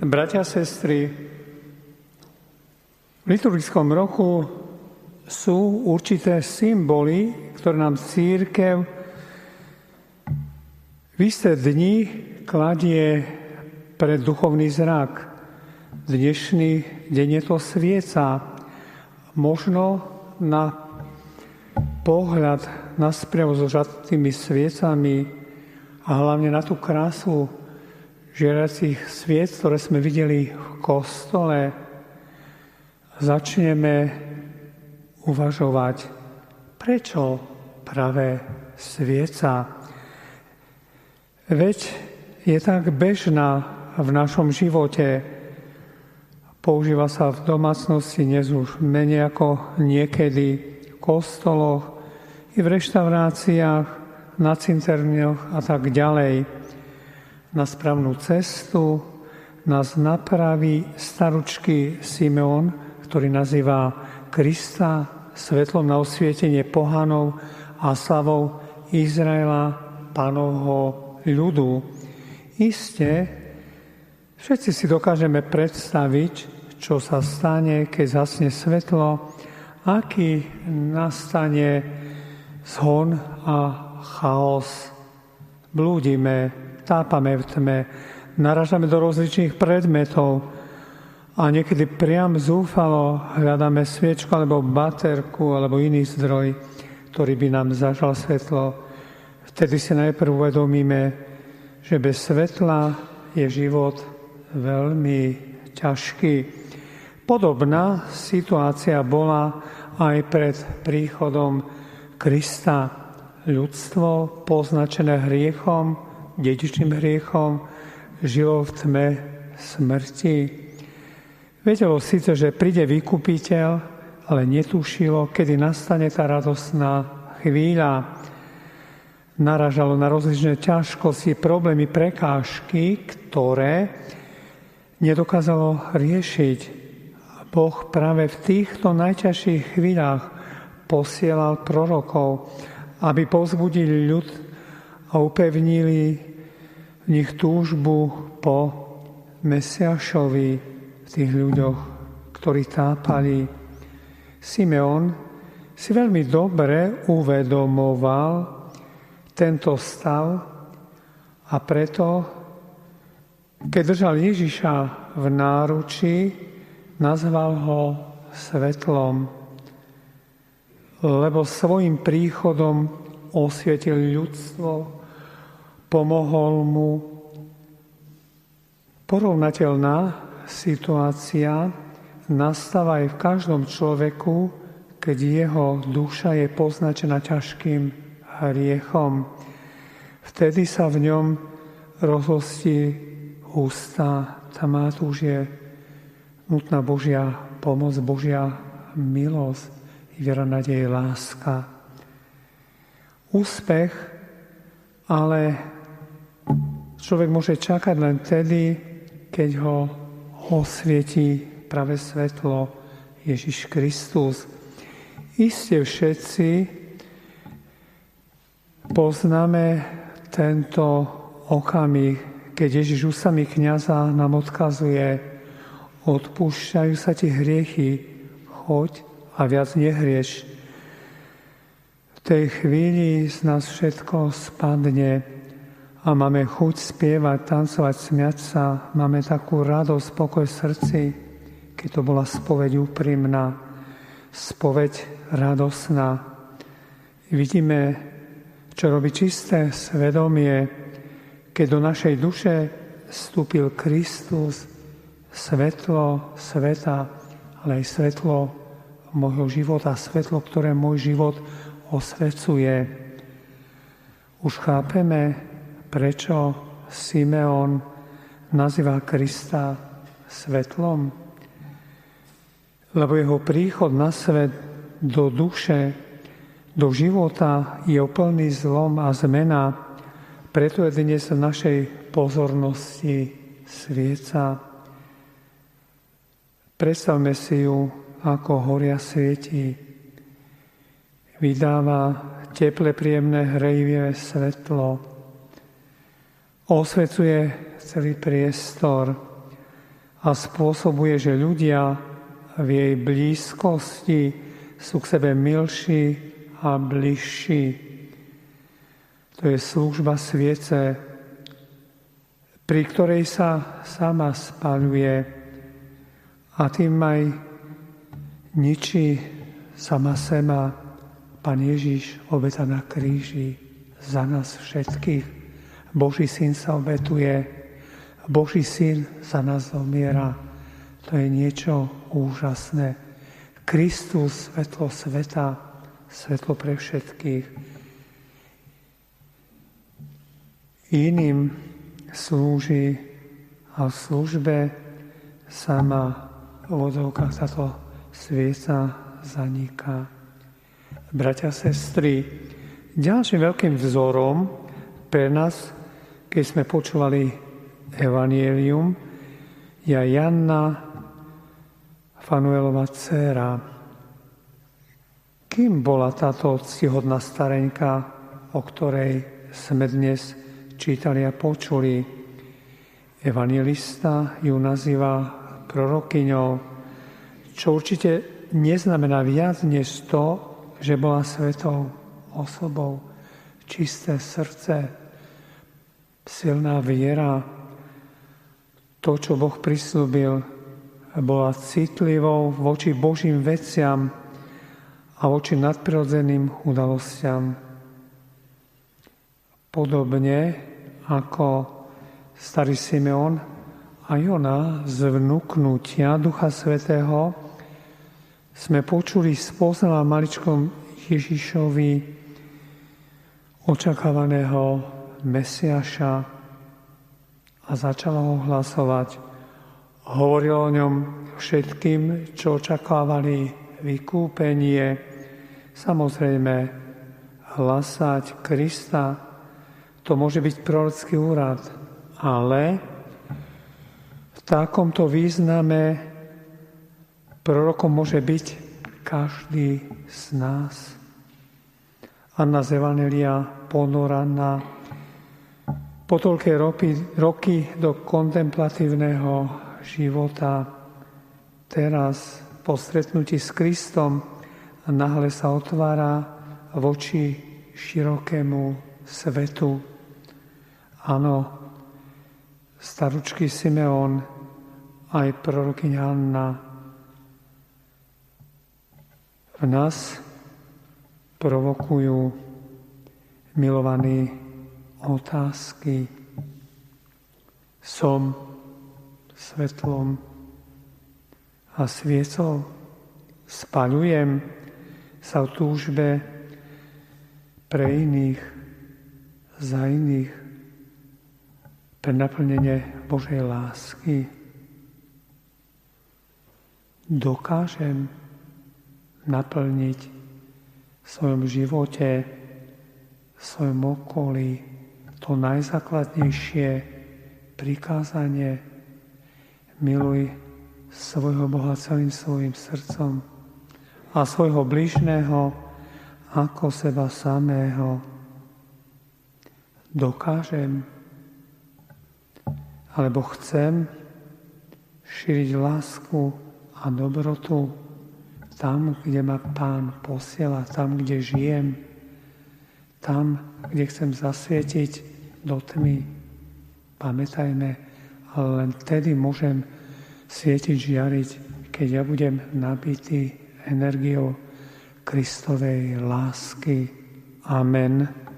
Bratia sestry, v liturgickom roku sú určité symboly, ktoré nám církev v isté dni kladie pre duchovný zrak. Dnešný deň je to svieca. Možno na pohľad na spriev so žatými sviecami a hlavne na tú krásu žiaracích sviec, ktoré sme videli v kostole, začneme uvažovať, prečo práve svieca. Veď je tak bežná v našom živote, Používa sa v domácnosti dnes už menej ako niekedy v kostoloch, i v reštauráciách, na cinterňoch a tak ďalej. Na správnu cestu nás napraví staručky Simeon, ktorý nazýva Krista svetlom na osvietenie pohanov a slavou Izraela, pánovho ľudu. Isté, Všetci si dokážeme predstaviť, čo sa stane, keď zasne svetlo, aký nastane zhon a chaos. Blúdime, tápame v tme, naražame do rozličných predmetov a niekedy priam zúfalo hľadáme sviečku alebo baterku alebo iný zdroj, ktorý by nám zažal svetlo. Vtedy si najprv uvedomíme, že bez svetla je život veľmi ťažký. Podobná situácia bola aj pred príchodom Krista. Ľudstvo poznačené hriechom, dedičným hriechom, žilo v tme smrti. Vedelo síce, že príde vykupiteľ, ale netušilo, kedy nastane tá radosná chvíľa. Naražalo na rozličné ťažkosti, problémy, prekážky, ktoré nedokázalo riešiť. Boh práve v týchto najťažších chvíľach posielal prorokov, aby povzbudili ľud a upevnili v nich túžbu po Mesiašovi v tých ľuďoch, ktorí tápali. Simeon si veľmi dobre uvedomoval tento stav a preto keď držal Ježiša v náruči, nazval ho svetlom, lebo svojim príchodom osvietil ľudstvo, pomohol mu. Porovnateľná situácia nastáva aj v každom človeku, keď jeho duša je poznačená ťažkým hriechom. Vtedy sa v ňom rozhostí ústa, tam má tu už je nutná Božia pomoc, Božia milosť, viera, nádej, láska. Úspech ale človek môže čakať len tedy, keď ho osvietí práve svetlo Ježiš Kristus. Isté všetci poznáme tento okamih, keď Ježiš ústami kniaza nám odkazuje, odpúšťajú sa ti hriechy, choď a viac nehrieš. V tej chvíli z nás všetko spadne a máme chuť spievať, tancovať, smiať sa, máme takú radosť, spokoj v srdci, keď to bola spoveď úprimná, spoveď radosná. Vidíme, čo robí čisté svedomie, keď do našej duše vstúpil Kristus, svetlo sveta, ale aj svetlo môjho života, svetlo, ktoré môj život osvecuje. Už chápeme, prečo Simeon nazýva Krista svetlom, lebo jeho príchod na svet do duše, do života je úplný zlom a zmena, preto je dnes v našej pozornosti svieca. Predstavme si ju, ako horia svieti. Vydáva teple, príjemné, hrejvivé svetlo. Osvecuje celý priestor. a spôsobuje, že ľudia v jej blízkosti sú k sebe milší a bližší. To je služba sviece, pri ktorej sa sama spaľuje a tým aj ničí sama sema Pán Ježiš obeta na kríži za nás všetkých. Boží syn sa obetuje, Boží syn za nás zomiera. To je niečo úžasné. Kristus, svetlo sveta, svetlo pre všetkých. Iným slúži a v službe sama vodovka táto svieca zaniká. Bratia, sestry, ďalším veľkým vzorom pre nás, keď sme počúvali Evangelium, je Janna Fanuelova dcéra. Kým bola táto ctihodná starenka, o ktorej sme dnes čítali a počuli? Evangelista ju nazýva prorokyňou, čo určite neznamená viac než to, že bola svetou osobou, čisté srdce, silná viera. To, čo Boh prislúbil, bola citlivou voči Božím veciam a voči nadprirodzeným udalostiam. Podobne ako starý Simeon a ona z vnúknutia Ducha Svetého sme počuli spôsob maličkom Ježišovi očakávaného Mesiaša a začala ho hlasovať. Hovoril o ňom všetkým, čo očakávali vykúpenie, samozrejme hlasať Krista, to môže byť prorocký úrad, ale v takomto význame Prorokom môže byť každý z nás. Anna z Evangelia ponoraná po toľké roky, roky do kontemplatívneho života. Teraz po stretnutí s Kristom nahle sa otvára voči širokému svetu. Áno, staručký Simeon, aj prorokyňa Anna v nás provokujú milovaní otázky. Som svetlom a sviecou, spaľujem sa v túžbe pre iných, za iných, pre naplnenie Božej lásky. Dokážem naplniť v svojom živote, v svojom okolí to najzákladnejšie prikázanie miluj svojho Boha celým svojim srdcom a svojho bližného ako seba samého. Dokážem alebo chcem šíriť lásku a dobrotu tam, kde ma Pán posiela, tam, kde žijem, tam, kde chcem zasvietiť do tmy. Pamätajme, ale len vtedy môžem svietiť, žiariť, keď ja budem nabitý energiou Kristovej lásky. Amen.